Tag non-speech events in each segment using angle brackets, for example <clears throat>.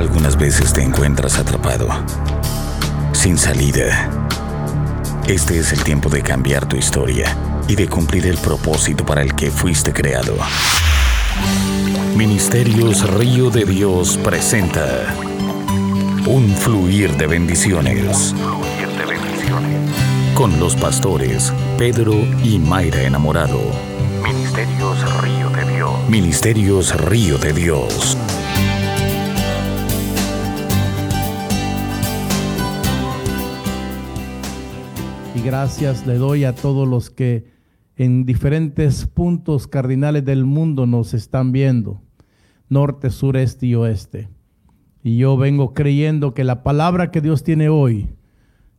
Algunas veces te encuentras atrapado, sin salida. Este es el tiempo de cambiar tu historia y de cumplir el propósito para el que fuiste creado. Ministerios Río de Dios presenta un fluir de bendiciones. Con los pastores Pedro y Mayra Enamorado. Ministerios Río de Dios. Ministerios Río de Dios. Gracias le doy a todos los que en diferentes puntos cardinales del mundo nos están viendo, norte, sureste y oeste. Y yo vengo creyendo que la palabra que Dios tiene hoy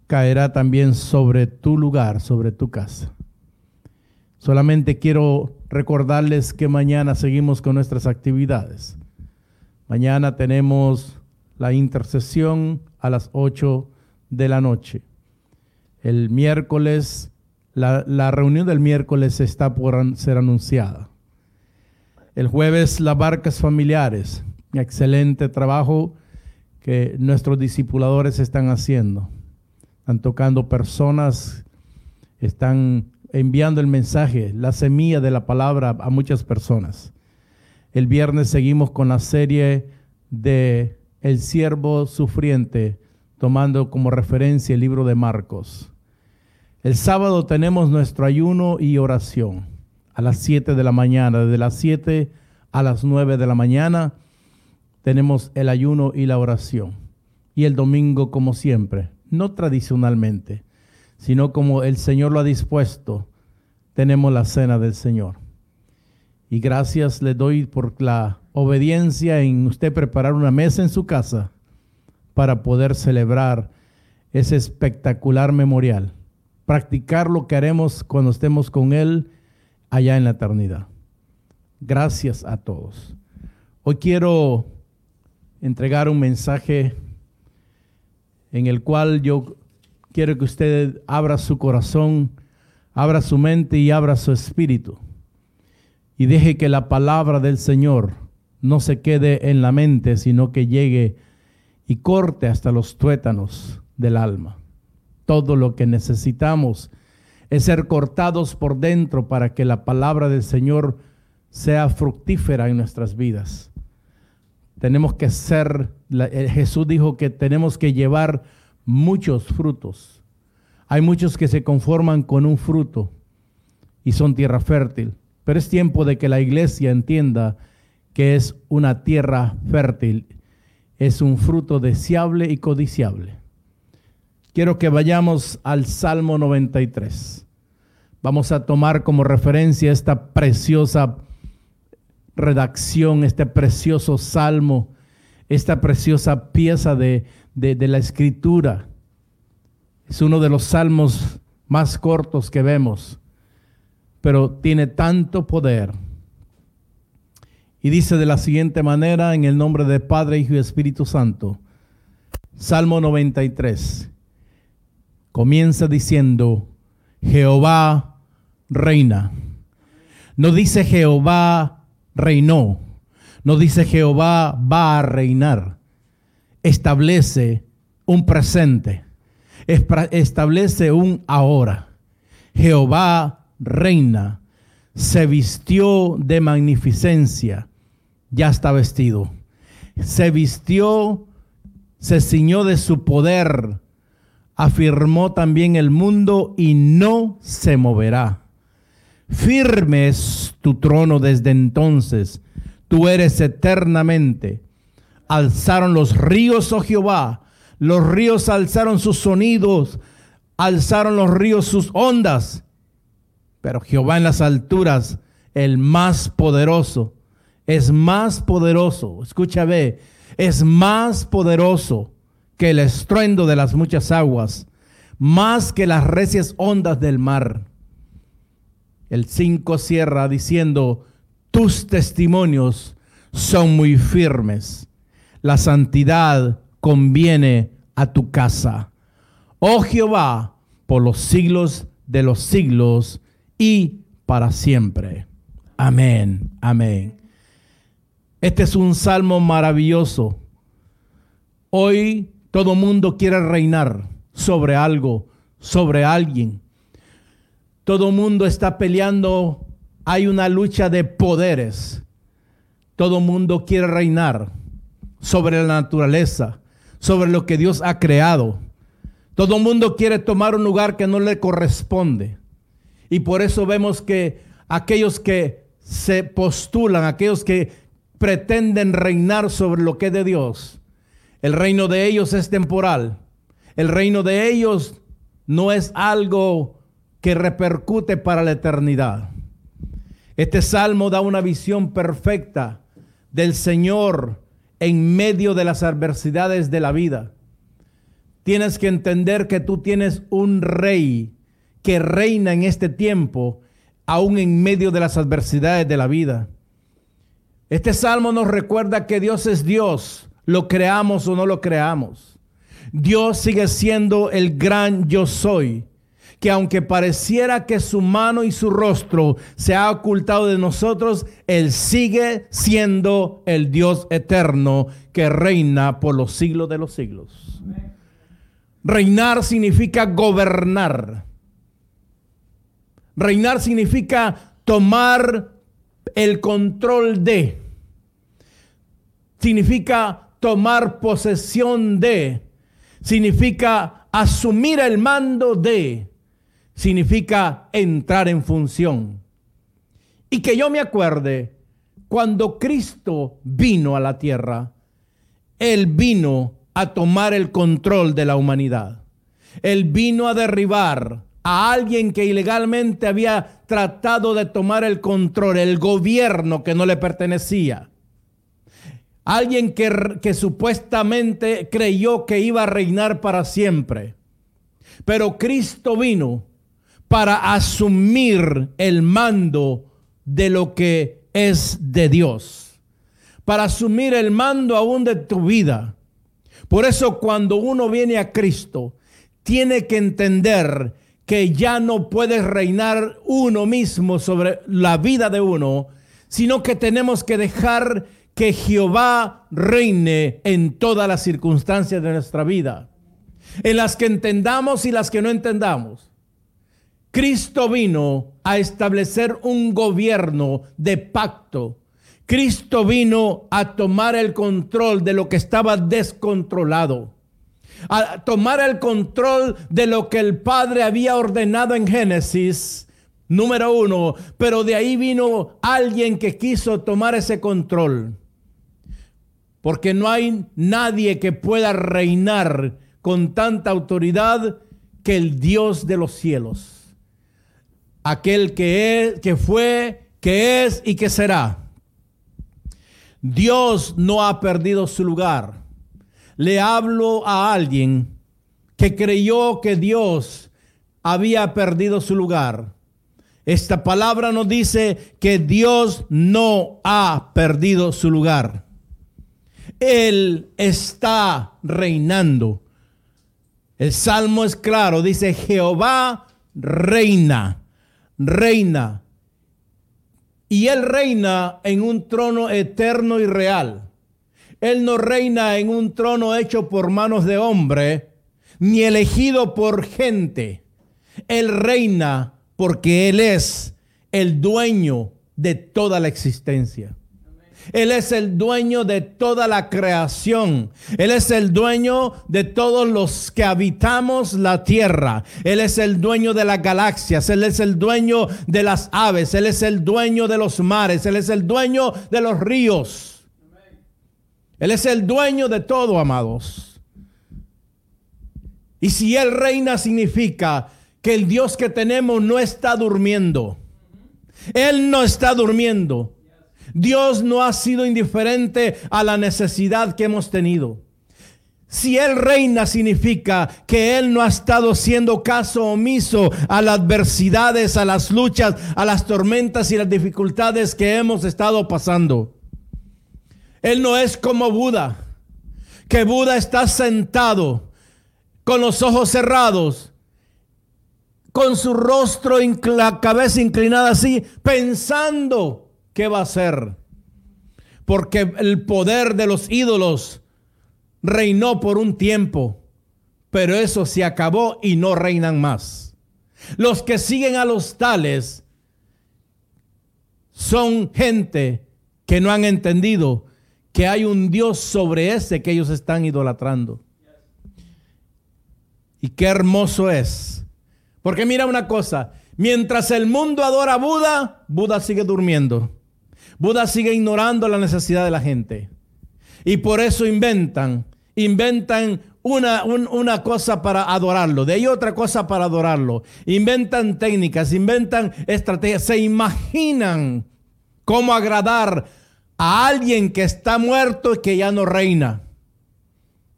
caerá también sobre tu lugar, sobre tu casa. Solamente quiero recordarles que mañana seguimos con nuestras actividades. Mañana tenemos la intercesión a las 8 de la noche. El miércoles, la, la reunión del miércoles está por ser anunciada. El jueves, las barcas familiares. Excelente trabajo que nuestros discipuladores están haciendo. Están tocando personas, están enviando el mensaje, la semilla de la palabra a muchas personas. El viernes seguimos con la serie de El siervo sufriente, tomando como referencia el libro de Marcos. El sábado tenemos nuestro ayuno y oración a las 7 de la mañana. Desde las 7 a las 9 de la mañana tenemos el ayuno y la oración. Y el domingo, como siempre, no tradicionalmente, sino como el Señor lo ha dispuesto, tenemos la cena del Señor. Y gracias le doy por la obediencia en usted preparar una mesa en su casa para poder celebrar ese espectacular memorial practicar lo que haremos cuando estemos con Él allá en la eternidad. Gracias a todos. Hoy quiero entregar un mensaje en el cual yo quiero que usted abra su corazón, abra su mente y abra su espíritu. Y deje que la palabra del Señor no se quede en la mente, sino que llegue y corte hasta los tuétanos del alma todo lo que necesitamos es ser cortados por dentro para que la palabra del Señor sea fructífera en nuestras vidas. Tenemos que ser, eh, Jesús dijo que tenemos que llevar muchos frutos. Hay muchos que se conforman con un fruto y son tierra fértil, pero es tiempo de que la iglesia entienda que es una tierra fértil, es un fruto deseable y codiciable quiero que vayamos al Salmo 93. Vamos a tomar como referencia esta preciosa redacción, este precioso salmo, esta preciosa pieza de, de, la escritura. Es uno de los salmos más cortos que vemos, pero tiene tanto poder. Y dice de la siguiente manera, en el nombre de Padre, Hijo y Espíritu Santo, Salmo 93 comienza diciendo, Jehová reina. No dice Jehová reinó, no dice Jehová va a reinar. Establece un presente, establece un ahora. Jehová reina, se vistió de magnificencia, ya está vestido. Se vistió, se ciñó de su poder, afirmó también el mundo y no se moverá. Firme es tu trono desde entonces, tú eres eternamente. Alzaron los ríos, oh Jehová, los ríos alzaron sus sonidos, alzaron los ríos sus ondas. Pero Jehová en las alturas, el más poderoso, es más poderoso, escucha, ve, es más poderoso que el estruendo de las muchas aguas, más que las recias ondas del mar. El 5 cierra diciendo, tus testimonios son muy firmes. La santidad conviene a tu casa. Oh Jehová, por los siglos de los siglos y para siempre. Amén, amén. Este es un salmo maravilloso Hoy todo mundo quiere reinar sobre algo, sobre alguien. Todo mundo está peleando, hay una lucha de poderes. Todo mundo quiere reinar sobre la naturaleza, sobre lo que Dios ha creado. Todo mundo quiere tomar un lugar que no le corresponde. Y por eso vemos que aquellos que se postulan, aquellos que pretenden reinar sobre lo que es de Dios, el reino de ellos es temporal. El reino de ellos no es algo que repercute para la eternidad. Este salmo da una visión perfecta del Señor en medio de las adversidades de la vida. Tienes que entender que tú tienes un rey que reina en este tiempo, aún en medio de las adversidades de la vida. Este salmo nos recuerda que Dios es Dios lo creamos o no lo creamos. Dios sigue siendo el gran yo soy, que aunque pareciera que su mano y su rostro se ha ocultado de nosotros, Él sigue siendo el Dios eterno que reina por los siglos de los siglos. Reinar significa gobernar. Reinar significa tomar el control de. Significa tomar posesión de, significa asumir el mando de, significa entrar en función. Y que yo me acuerde, cuando Cristo vino a la tierra, Él vino a tomar el control de la humanidad. Él vino a derribar a alguien que ilegalmente había tratado de tomar el control, el gobierno que no le pertenecía. Alguien que, supuestamente creyó que iba a reinar para siempre. Pero Cristo vino para asumir el mando de lo que es de Dios. Para asumir el mando aún de tu vida. Por eso cuando uno viene a Cristo, tiene que entender que ya no puedes reinar uno mismo sobre la vida de uno, sino que tenemos que dejar que Jehová reine en todas las circunstancias de nuestra vida, en las que entendamos y las que no entendamos. Cristo vino a establecer un gobierno de pacto. Cristo vino a tomar el control de lo que estaba descontrolado. A tomar el control de lo que el Padre había ordenado en Génesis número uno. Pero de ahí vino alguien que quiso tomar ese control. Porque no hay nadie que pueda reinar con tanta autoridad que el Dios de los cielos. Aquel que es, que fue, que es y que será. Dios no ha perdido su lugar. Le hablo a alguien que creyó que Dios había perdido su lugar. Esta palabra nos dice que Dios no ha perdido su lugar. Él está reinando. El salmo es claro, dice Jehová reina, reina. Y Él reina en un trono eterno y real. Él no reina en un trono hecho por manos de hombre, ni elegido por gente. Él reina porque Él es el dueño de toda la existencia. Él es el dueño de toda la creación. Él es el dueño de todos los que habitamos la tierra. Él es el dueño de las galaxias. Él es el dueño de las aves. Él es el dueño de los mares. Él es el dueño de los ríos. Él es el dueño de todo, amados. Y si Él reina significa que el Dios que tenemos no está durmiendo. Él no está durmiendo. Dios no ha sido indiferente a la necesidad que hemos tenido. Si Él reina significa que Él no ha estado siendo caso omiso a las adversidades, a las luchas, a las tormentas y las dificultades que hemos estado pasando. Él no es como Buda, que Buda está sentado con los ojos cerrados, con su rostro, la cabeza inclinada así, pensando ¿qué va a hacer? Porque el poder de los ídolos reinó por un tiempo, pero eso se acabó y no reinan más. Los que siguen a los tales son gente que no han entendido que hay un Dios sobre ese que ellos están idolatrando. Y qué hermoso es. Porque mira una cosa, mientras el mundo adora a Buda, Buda sigue durmiendo. Buda sigue ignorando la necesidad de la gente. Y por eso inventan, inventan una, una, cosa para adorarlo, de ahí otra cosa para adorarlo. Inventan técnicas, inventan estrategias, se imaginan cómo agradar a alguien que está muerto y que ya no reina.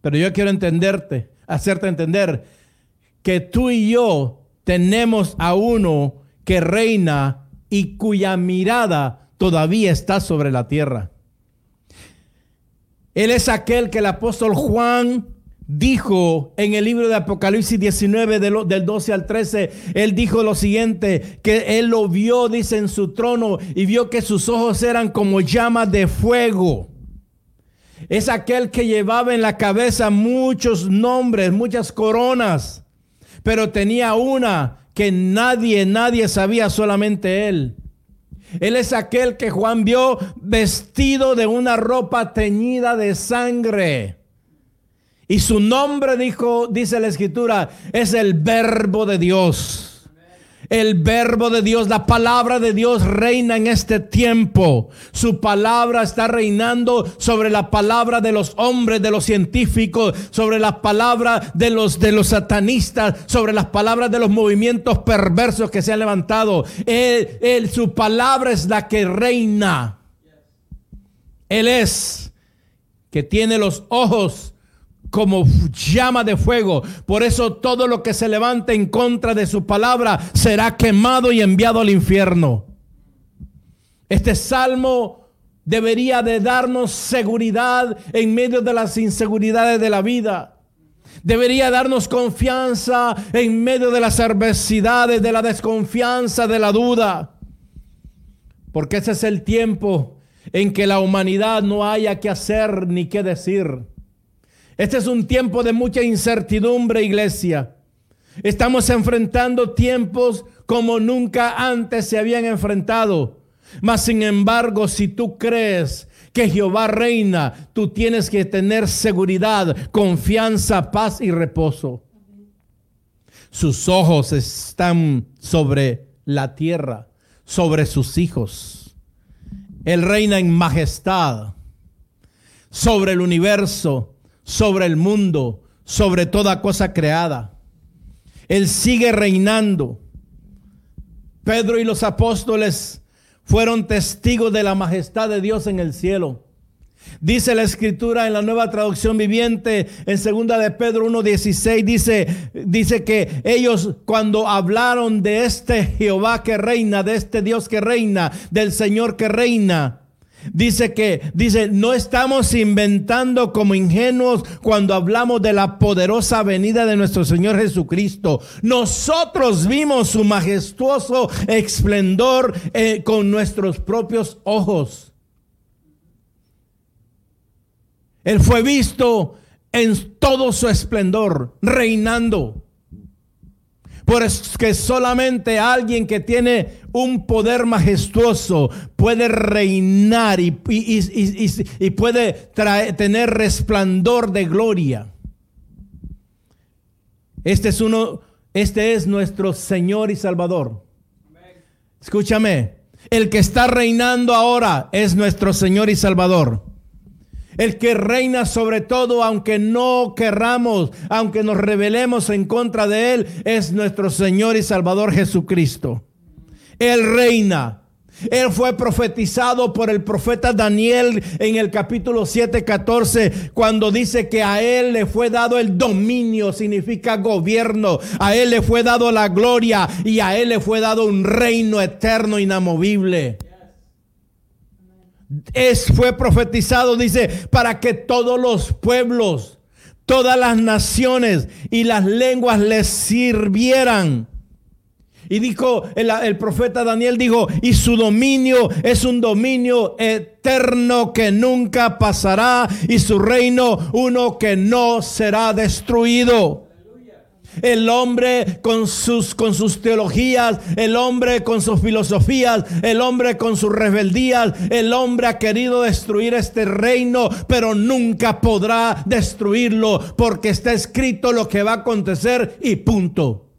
Pero yo quiero entenderte, hacerte entender que tú y yo tenemos a uno que reina y cuya mirada todavía está sobre la tierra. Él es aquel que el apóstol Juan dijo en el libro de Apocalipsis 19 del 12 al 13, él dijo lo siguiente, que él lo vio, dice, en su trono y vio que sus ojos eran como llamas de fuego. Es aquel que llevaba en la cabeza muchos nombres, muchas coronas, pero tenía una que nadie, nadie sabía, solamente él. Él es aquel que Juan vio vestido de una ropa teñida de sangre. Y su nombre, dijo, dice la escritura, es el verbo de Dios. El verbo de Dios, la palabra de Dios reina en este tiempo. Su palabra está reinando sobre la palabra de los hombres, de los científicos, sobre las palabras de los, de los satanistas, sobre las palabras de los movimientos perversos que se han levantado. Su palabra es la que reina. Él es que tiene los ojos como llama de fuego. Por eso todo lo que se levante en contra de su palabra será quemado y enviado al infierno. Este salmo debería de darnos seguridad en medio de las inseguridades de la vida. Debería darnos confianza en medio de las adversidades, de la desconfianza, de la duda. Porque ese es el tiempo en que la humanidad no haya que hacer ni qué decir. Este es un tiempo de mucha incertidumbre, iglesia. Estamos enfrentando tiempos como nunca antes se habían enfrentado. Mas sin embargo, si tú crees que Jehová reina, tú tienes que tener seguridad, confianza, paz y reposo. Sus ojos están sobre la tierra, sobre sus hijos. Él reina en majestad sobre el universo sobre el mundo, sobre toda cosa creada. Él sigue reinando. Pedro y los apóstoles fueron testigos de la majestad de Dios en el cielo. Dice la escritura en la nueva traducción viviente en segunda de Pedro 1:16 dice dice que ellos cuando hablaron de este Jehová que reina, de este Dios que reina, del Señor que reina, Dice que, dice, no estamos inventando como ingenuos cuando hablamos de la poderosa venida de nuestro Señor Jesucristo. Nosotros vimos su majestuoso esplendor eh, con nuestros propios ojos. Él fue visto en todo su esplendor, reinando. Por eso que solamente alguien que tiene un poder majestuoso puede reinar y, puede tener resplandor de gloria. Este es uno, este es nuestro Señor y Salvador. Escúchame, el que está reinando ahora es nuestro Señor y Salvador. El que reina sobre todo, aunque no querramos, aunque nos rebelemos en contra de Él, es nuestro Señor y Salvador Jesucristo. Él reina. Él fue profetizado por el profeta Daniel en el capítulo 7, 14, cuando dice que a él le fue dado el dominio, significa gobierno, a él le fue dado la gloria y a él le fue dado un reino eterno, inamovible es, fue profetizado, dice, para que todos los pueblos, todas las naciones y las lenguas les sirvieran. Y dijo, el, el, profeta Daniel dijo, y su dominio es un dominio eterno que nunca pasará y su reino uno que no será destruido. El hombre con sus, con sus teologías, el hombre con sus filosofías, el hombre con sus rebeldías, el hombre ha querido destruir este reino, pero nunca podrá destruirlo porque está escrito lo que va a acontecer y punto.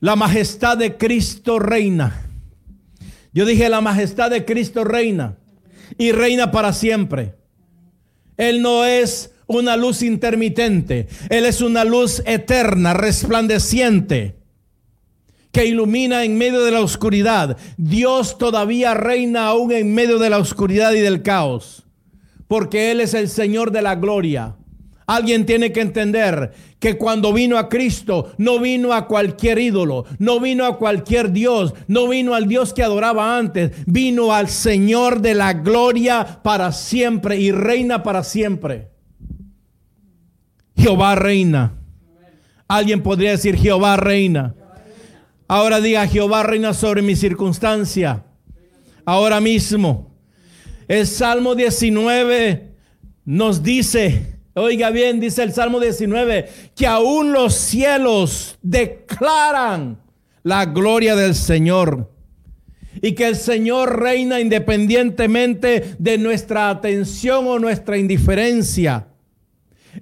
La majestad de Cristo reina. Yo dije, la majestad de Cristo reina y reina para siempre. Él no es una luz intermitente, Él es una luz eterna, resplandeciente, que ilumina en medio de la oscuridad. Dios todavía reina aún en medio de la oscuridad y del caos, porque Él es el Señor de la gloria. Alguien tiene que entender que cuando vino a Cristo no vino a cualquier ídolo, no vino a cualquier Dios, no vino al Dios que adoraba antes, vino al Señor de la gloria para siempre y reina para siempre. Jehová reina. Alguien podría decir Jehová reina. Ahora diga Jehová reina sobre mi circunstancia. Ahora mismo. El Salmo 19 nos dice, Oiga bien, dice el Salmo 19, que aún los cielos declaran la gloria del Señor. Y que el Señor reina independientemente de nuestra atención o nuestra indiferencia.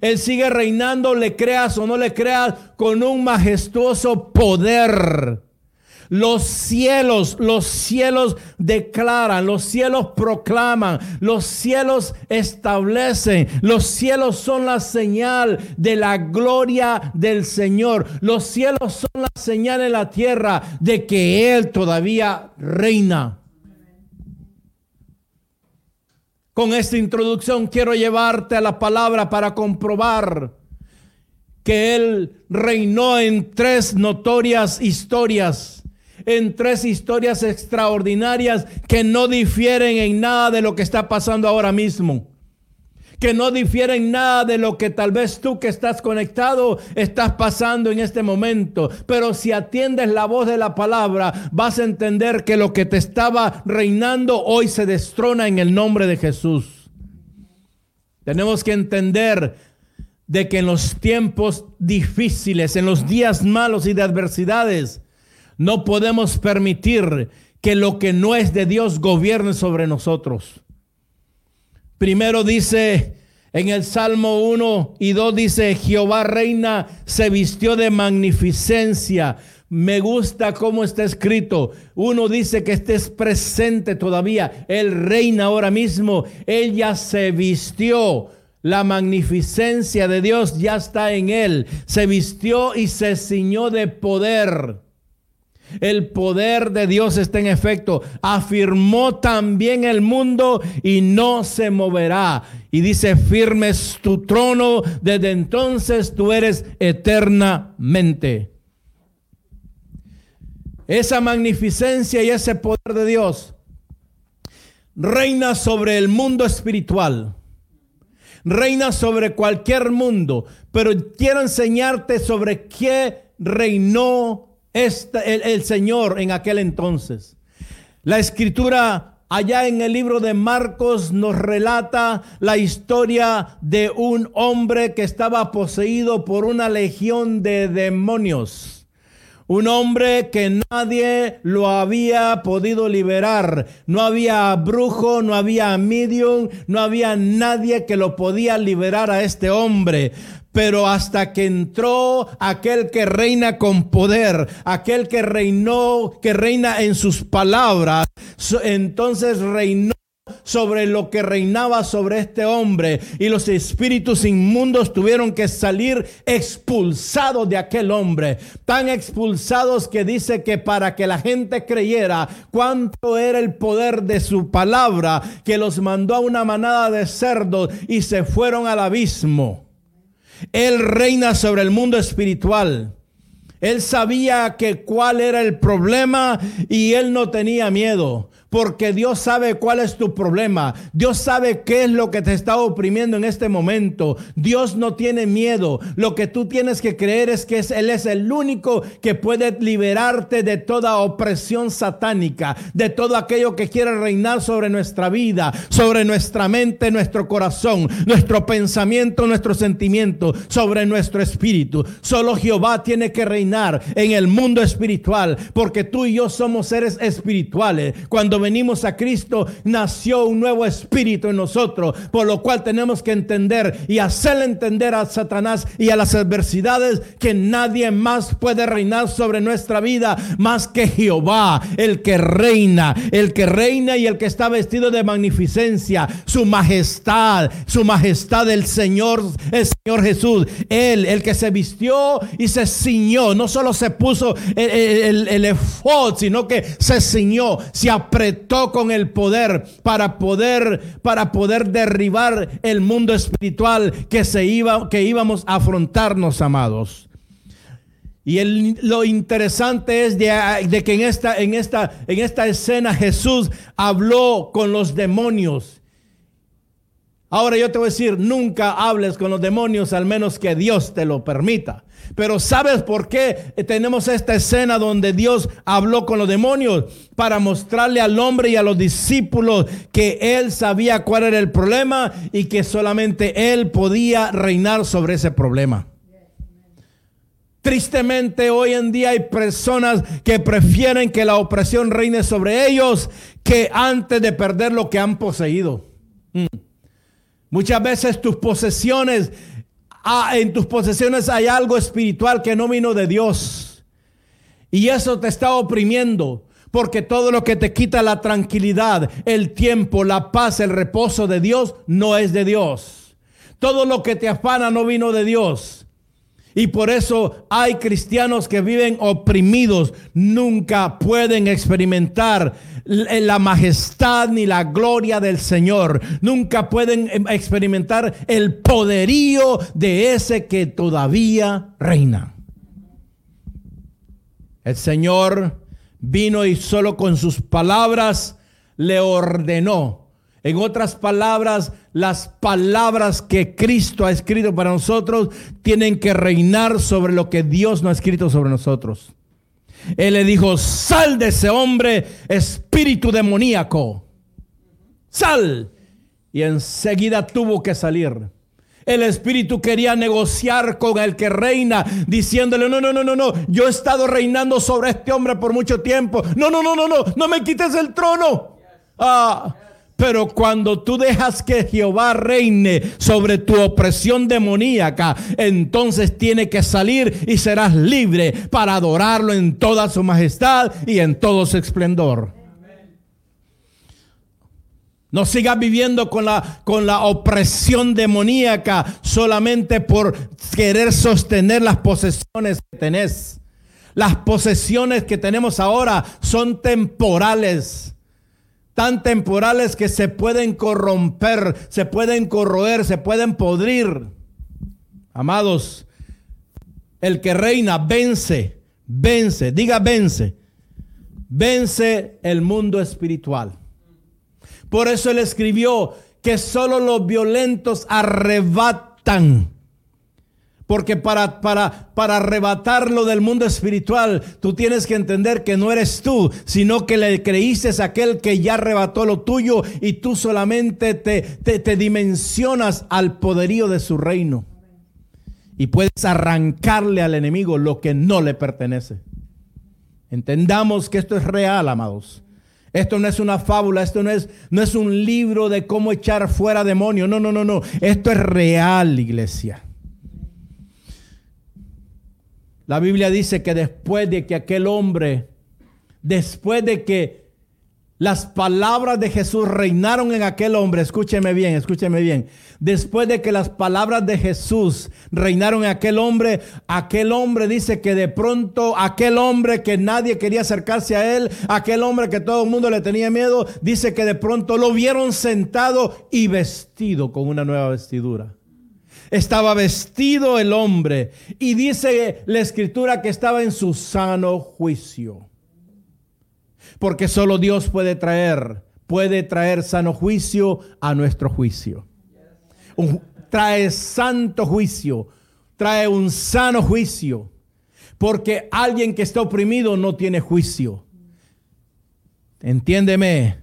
Él sigue reinando, le creas o no le creas, con un majestuoso poder. Los cielos, los cielos declaran, los cielos proclaman, los cielos establecen, los cielos son la señal de la gloria del Señor. Los cielos son la señal en la tierra de que Él todavía reina. Con esta introducción quiero llevarte a la palabra para comprobar que Él reinó en tres notorias historias en tres historias extraordinarias que no difieren en nada de lo que está pasando ahora mismo. Que no difieren nada de lo que tal vez tú que estás conectado estás pasando en este momento. Pero si atiendes la voz de la palabra, vas a entender que lo que te estaba reinando hoy se destrona en el nombre de Jesús. Tenemos que entender de que en los tiempos difíciles, en los días malos y de adversidades, no podemos permitir que lo que no es de Dios gobierne sobre nosotros. Primero dice en el Salmo 1 y 2 dice, Jehová reina, se vistió de magnificencia. Me gusta cómo está escrito. Uno dice que estés presente todavía. Él reina ahora mismo. Ella se vistió. La magnificencia de Dios ya está en él. Se vistió y se ciñó de poder. El poder de Dios está en efecto. Afirmó también el mundo y no se moverá. Y dice, firmes tu trono, desde entonces tú eres eternamente. Esa magnificencia y ese poder de Dios reina sobre el mundo espiritual. Reina sobre cualquier mundo. Pero quiero enseñarte sobre qué reinó el, Señor en aquel entonces. La escritura allá en el libro de Marcos nos relata la historia de un hombre que estaba poseído por una legión de demonios. Un hombre que nadie lo había podido liberar. No había brujo, no había medium, no había nadie que lo podía liberar a este hombre pero hasta que entró aquel que reina con poder, aquel que reinó, que reina en sus palabras, entonces reinó sobre lo que reinaba sobre este hombre y los espíritus inmundos tuvieron que salir expulsados de aquel hombre, tan expulsados que dice que para que la gente creyera cuánto era el poder de su palabra, que los mandó a una manada de cerdos y se fueron al abismo. Él reina sobre el mundo espiritual. Él sabía que cuál era el problema y él no tenía miedo. Porque Dios sabe cuál es tu problema. Dios sabe qué es lo que te está oprimiendo en este momento. Dios no tiene miedo. Lo que tú tienes que creer es que Él es el único que puede liberarte de toda opresión satánica, de todo aquello que quiere reinar sobre nuestra vida, sobre nuestra mente, nuestro corazón, nuestro pensamiento, nuestro sentimiento, sobre nuestro espíritu. Solo Jehová tiene que reinar en el mundo espiritual, porque tú y yo somos seres espirituales. Cuando venimos a Cristo, nació un nuevo espíritu en nosotros, por lo cual tenemos que entender y hacerle entender a Satanás y a las adversidades que nadie más puede reinar sobre nuestra vida más que Jehová, el que reina, el que reina y el que está vestido de magnificencia, su majestad, su majestad el Señor, el Señor Jesús, él, el que se vistió y se ciñó, no solo se puso el, el, sino que se ciñó, se apretó con el poder para poder para poder derribar el mundo espiritual que se iba que íbamos a afrontarnos, amados. Y lo interesante es de, que en esta, en, esta, en esta escena Jesús habló con los demonios. Ahora yo te voy a decir, nunca hables con los demonios al menos que Dios te lo permita. Pero ¿sabes por qué tenemos esta escena donde Dios habló con los demonios? Para mostrarle al hombre y a los discípulos que Él sabía cuál era el problema y que solamente Él podía reinar sobre ese problema. Tristemente hoy en día hay personas que prefieren que la opresión reine sobre ellos que antes de perder lo que han poseído. Mm. Muchas veces tus posesiones Ah, en tus posesiones hay algo espiritual que no vino de Dios. Y eso te está oprimiendo. Porque todo lo que te quita la tranquilidad, el tiempo, la paz, el reposo de Dios, no es de Dios. Todo lo que te afana no vino de Dios. Y por eso hay cristianos que viven oprimidos, nunca pueden experimentar la majestad ni la gloria del Señor. Nunca pueden em, experimentar el poderío de ese que todavía reina. El Señor vino y solo con sus palabras le ordenó en otras palabras, las palabras que Cristo ha escrito para nosotros tienen que reinar sobre lo que Dios no ha escrito sobre nosotros. Él le dijo, sal de ese hombre, espíritu demoníaco. Sal. Y enseguida tuvo que salir. El espíritu quería negociar con el que reina, diciéndole, no, no, no, no, no, yo he estado reinando sobre este hombre por mucho tiempo. No, no, no, no, no, no me quites el trono. Ah, pero cuando tú dejas que Jehová reine sobre tu opresión demoníaca, entonces tiene que salir y serás libre para adorarlo en toda su majestad y en todo su esplendor. No sigas viviendo con la, con la opresión demoníaca solamente por querer sostener las posesiones que tenés. Las posesiones que tenemos ahora son temporales tan temporales que se pueden corromper, se pueden corroer, se pueden podrir. Amados, el que reina vence, vence, diga vence, vence el mundo espiritual. Por eso él escribió que solo los violentos arrebatan porque para, para, para arrebatarlo del mundo espiritual, tú tienes que entender que no eres tú, sino que le creíste a aquel que ya arrebató lo tuyo y tú solamente te, te, te dimensionas al poderío de su reino. Y puedes arrancarle al enemigo lo que no le pertenece. Entendamos que esto es real, amados. Esto no es una fábula, esto no es, no es un libro de cómo echar fuera demonios. No, no, no, no. Esto es real, iglesia. La Biblia dice que después de que aquel hombre, después de que las palabras de Jesús reinaron en aquel hombre, escúcheme bien, escúcheme bien. Después de que las palabras de Jesús reinaron en aquel hombre, aquel hombre dice que de pronto aquel hombre que nadie quería acercarse a él, aquel hombre que todo el mundo le tenía miedo, dice que de pronto lo vieron sentado y vestido con una nueva vestidura. Estaba vestido el hombre y dice la escritura que estaba en su sano juicio. Porque solo Dios puede traer, puede traer sano juicio a nuestro juicio. trae santo juicio, trae un sano juicio. Porque alguien que está oprimido no tiene juicio. Entiéndeme,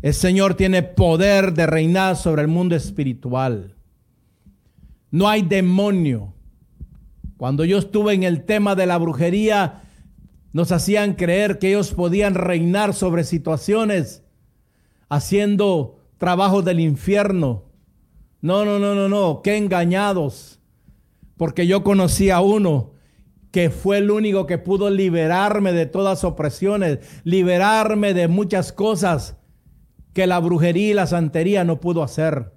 el Señor tiene poder de reinar sobre el mundo espiritual. No hay demonio. Cuando yo estuve en el tema de la brujería, nos hacían creer que ellos podían reinar sobre situaciones haciendo trabajos del infierno. No, no, no, no, no, qué engañados. Porque yo conocí a uno que fue el único que pudo liberarme de todas opresiones, liberarme de muchas cosas que la brujería y la santería no pudo hacer.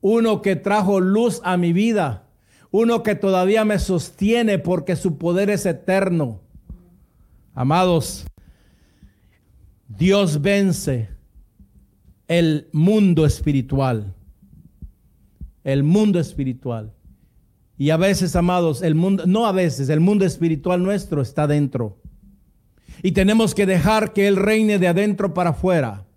Uno que trajo luz a mi vida, uno que todavía me sostiene porque su poder es eterno. Amados, Dios vence el mundo espiritual. El mundo espiritual. Y a veces, amados, el mundo, no a veces, el mundo espiritual nuestro está dentro. Y tenemos que dejar que Él reine de adentro para afuera.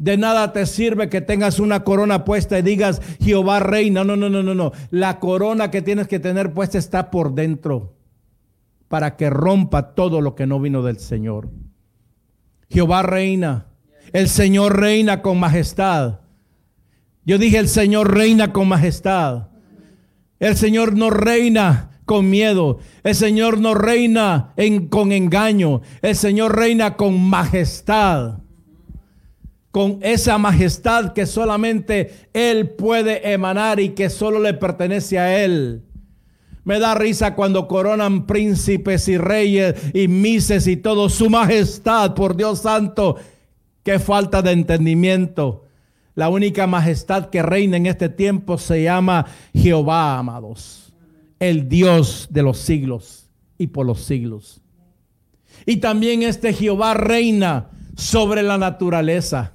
De nada te sirve que tengas una corona puesta y digas, Jehová reina. No, no, no, no, no. La corona que tienes que tener puesta está por dentro para que rompa todo lo que no vino del Señor. Jehová reina. El Señor reina con majestad. Yo dije, el Señor reina con majestad. El Señor no reina con miedo. El Señor no reina con engaño. El Señor reina con majestad. Con esa majestad que solamente Él puede emanar y que solo le pertenece a Él. Me da risa cuando coronan príncipes y reyes y mises y todo. Su majestad, por Dios santo. Qué falta de entendimiento. La única majestad que reina en este tiempo se llama Jehová, amados. El Dios de los siglos y por los siglos. Y también este Jehová reina sobre la naturaleza.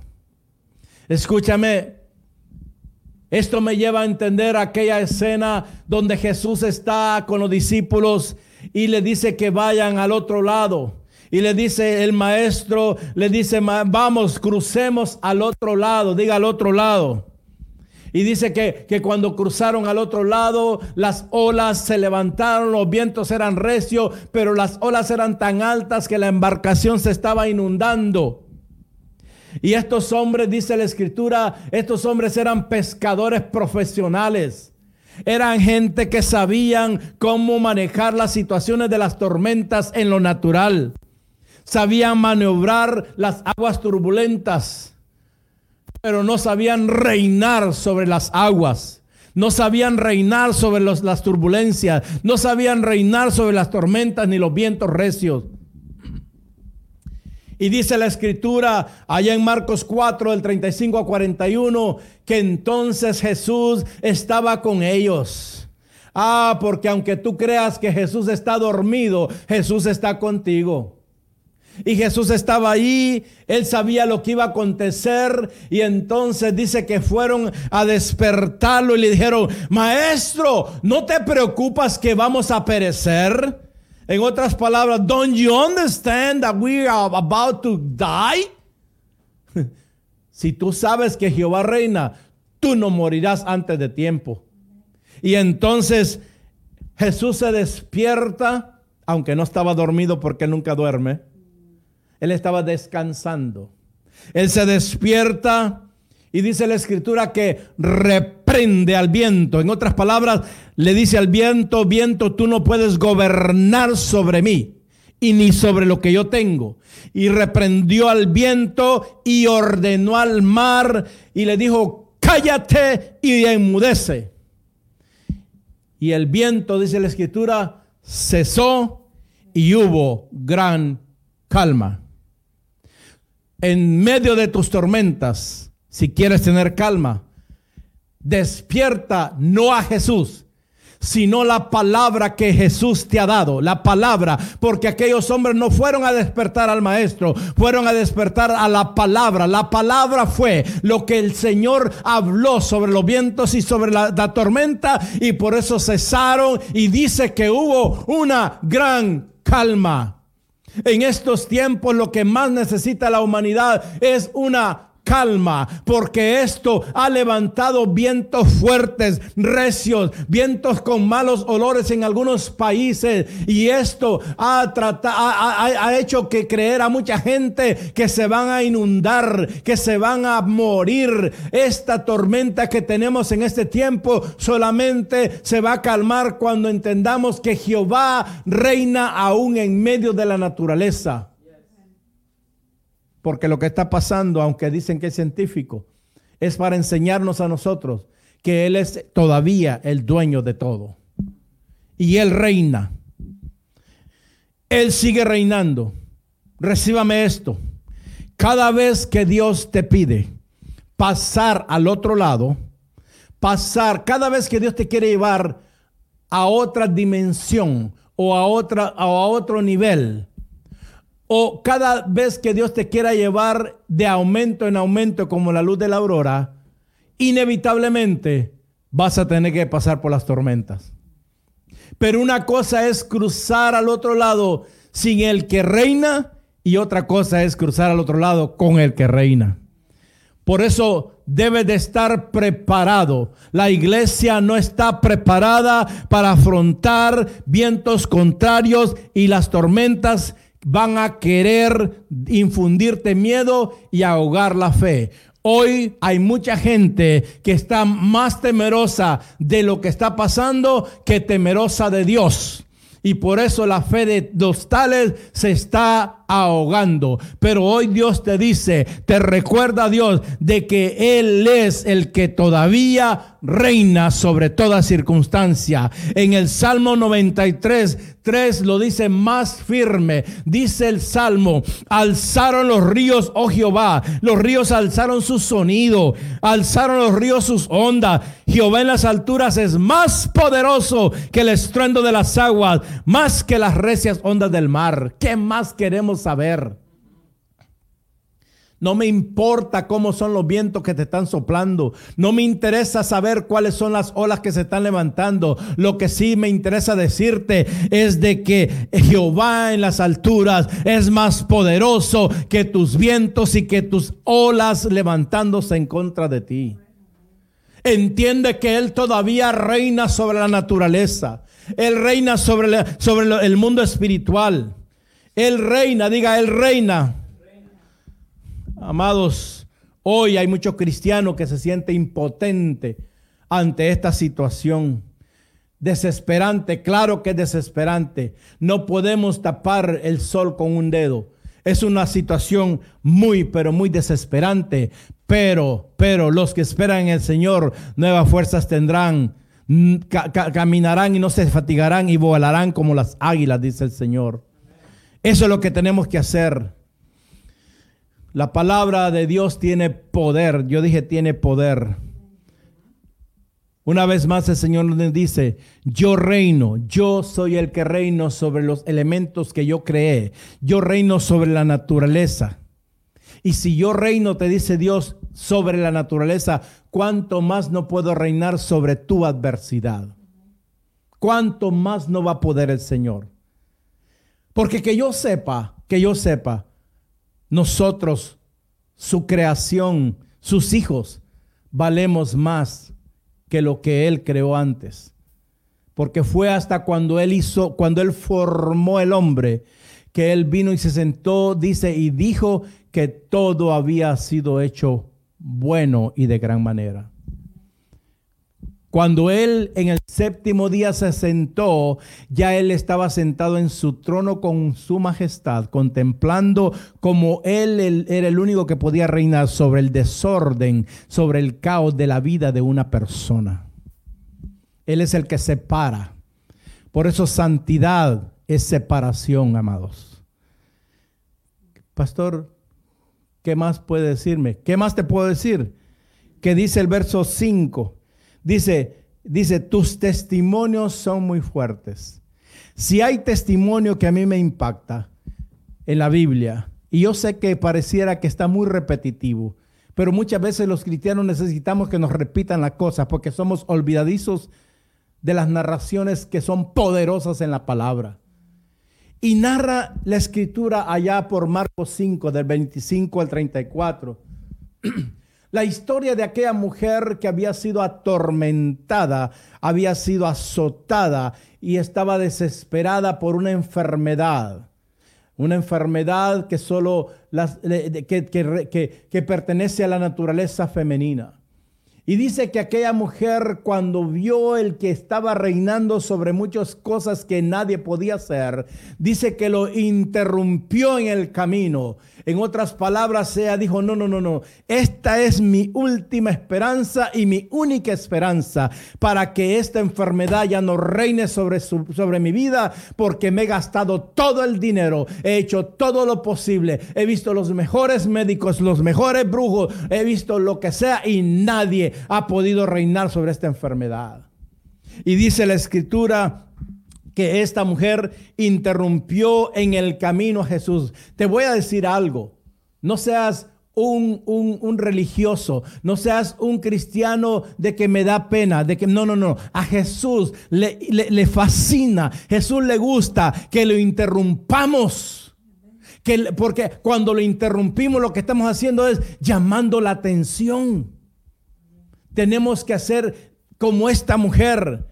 Escúchame, esto me lleva a entender aquella escena donde Jesús está con los discípulos y le dice que vayan al otro lado. Y le dice el maestro, le dice, vamos, crucemos al otro lado, diga al otro lado. Y dice que, que, cuando cruzaron al otro lado, las olas se levantaron, los vientos eran recios, pero las olas eran tan altas que la embarcación se estaba inundando. Y estos hombres, dice la escritura, estos hombres eran pescadores profesionales. Eran gente que sabían cómo manejar las situaciones de las tormentas en lo natural. Sabían maniobrar las aguas turbulentas, pero no sabían reinar sobre las aguas. No sabían reinar sobre las turbulencias. No sabían reinar sobre las tormentas ni los vientos recios. Y dice la escritura allá en Marcos 4, del 35 a 41, que entonces Jesús estaba con ellos. Ah, porque aunque tú creas que Jesús está dormido, Jesús está contigo. Y Jesús estaba ahí, él sabía lo que iba a acontecer y entonces dice que fueron a despertarlo y le dijeron, maestro, ¿no te preocupas que vamos a perecer? En otras palabras, don't you understand that we are about to die? <laughs> si tú sabes que Jehová reina, tú no morirás antes de tiempo. Y entonces Jesús se despierta, aunque no estaba dormido porque nunca duerme. Él estaba descansando. Él se despierta y dice la escritura que al viento. En otras palabras, le dice al viento, viento, tú no puedes gobernar sobre mí y ni sobre lo que yo tengo. Y reprendió al viento y ordenó al mar y le dijo, cállate y enmudece. Y el viento, dice la escritura, cesó y hubo gran calma. En medio de tus tormentas, si quieres tener calma, despierta no a Jesús, sino la palabra que Jesús te ha dado, la palabra, porque aquellos hombres no fueron a despertar al maestro, fueron a despertar a la palabra. La palabra fue lo que el Señor habló sobre los vientos y sobre la, la tormenta y por eso cesaron y dice que hubo una gran calma. En estos tiempos lo que más necesita la humanidad es una calma, porque esto ha levantado vientos fuertes, recios, vientos con malos olores en algunos países, y esto ha, ha, hecho que creer a mucha gente que se van a inundar, que se van a morir. Esta tormenta que tenemos en este tiempo solamente se va a calmar cuando entendamos que Jehová reina aún en medio de la naturaleza. Porque lo que está pasando, aunque dicen que es científico, es para enseñarnos a nosotros que Él es todavía el dueño de todo. Y Él reina. Él sigue reinando. Recíbame esto. Cada vez que Dios te pide pasar al otro lado, pasar, cada vez que Dios te quiere llevar a otra dimensión o a, otra, o a otro nivel, o cada vez que Dios te quiera llevar de aumento en aumento como la luz de la aurora, inevitablemente vas a tener que pasar por las tormentas. Pero una cosa es cruzar al otro lado sin el que reina y otra cosa es cruzar al otro lado con el que reina. Por eso debe de estar preparado. La iglesia no está preparada para afrontar vientos contrarios y las tormentas van a querer infundirte miedo y ahogar la fe. Hoy hay mucha gente que está más temerosa de lo que está pasando que temerosa de Dios. Y por eso la fe de los tales se está ahogando. Pero hoy Dios te dice, te recuerda Dios de que Él es el que todavía reina sobre toda circunstancia. En el Salmo 93, 3 lo dice más firme. Dice el Salmo, alzaron los ríos, oh Jehová, los ríos alzaron su sonido, alzaron los ríos sus ondas. Jehová en las alturas es más poderoso que el estruendo de las aguas, más que las recias ondas del mar. ¿Qué más queremos saber. No me importa cómo son los vientos que te están soplando. No me interesa saber cuáles son las olas que se están levantando. Lo que sí me interesa decirte es de que Jehová en las alturas es más poderoso que tus vientos y que tus olas levantándose en contra de ti. Entiende que Él todavía reina sobre la naturaleza. Él reina sobre, sobre el mundo espiritual. Él reina, diga, Él reina. Amados, hoy hay muchos cristianos que se sienten impotentes ante esta situación. Desesperante, claro que es desesperante. No podemos tapar el sol con un dedo. Es una situación muy, pero muy desesperante. Pero, pero los que esperan en el Señor, nuevas fuerzas tendrán. caminarán y no se fatigarán y volarán como las águilas, dice el Señor. Eso es lo que tenemos que hacer. La palabra de Dios tiene poder. Yo dije tiene poder. Una vez más el Señor nos dice, yo reino, yo soy el que reino sobre los elementos que yo creé, yo reino sobre la naturaleza. Y si yo reino, te dice Dios, sobre la naturaleza, ¿cuánto más no puedo reinar sobre tu adversidad? ¿Cuánto más no va a poder el Señor? Porque que yo sepa, que yo sepa, nosotros, su creación, sus hijos, valemos más que lo que Él creó antes. Porque fue hasta cuando Él hizo, cuando Él formó el hombre, que Él vino y se sentó, dice, y dijo que todo había sido hecho bueno y de gran manera. Cuando él en el séptimo día se sentó, ya él estaba sentado en su trono con su majestad, contemplando como él, era el único que podía reinar sobre el desorden, sobre el caos de la vida de una persona. Él es el que separa. Por eso santidad es separación, amados. Pastor, ¿qué más puede decirme? ¿Qué más te puedo decir? Que dice el verso 5 Dice, dice, tus testimonios son muy fuertes. Si hay testimonio que a mí me impacta en la Biblia, y yo sé que pareciera que está muy repetitivo, pero muchas veces los cristianos necesitamos que nos repitan las cosas porque somos olvidadizos de las narraciones que son poderosas en la palabra. Y narra la escritura allá por Marcos 5, del 25 al 34. <clears throat> La historia de aquella mujer que había sido atormentada, había sido azotada y estaba desesperada por una enfermedad. Una enfermedad que solo que, que pertenece a la naturaleza femenina. Y dice que aquella mujer cuando vio el que estaba reinando sobre muchas cosas que nadie podía hacer, dice que lo interrumpió en el camino. En otras palabras, ella dijo, no, no, no, no, esta es mi última esperanza y mi única esperanza para que esta enfermedad ya no reine sobre, sobre mi vida, porque me he gastado todo el dinero, he hecho todo lo posible, he visto los mejores médicos, los mejores brujos, he visto lo que sea y nadie ha podido reinar sobre esta enfermedad. Y dice la escritura que esta mujer interrumpió en el camino a Jesús. Te voy a decir algo, no seas un, un, religioso, no seas un cristiano de que me da pena, de que no, no, no, a Jesús le, le, fascina, Jesús le gusta que lo interrumpamos. Que, porque cuando lo interrumpimos lo que estamos haciendo es llamando la atención. Tenemos que hacer como esta mujer.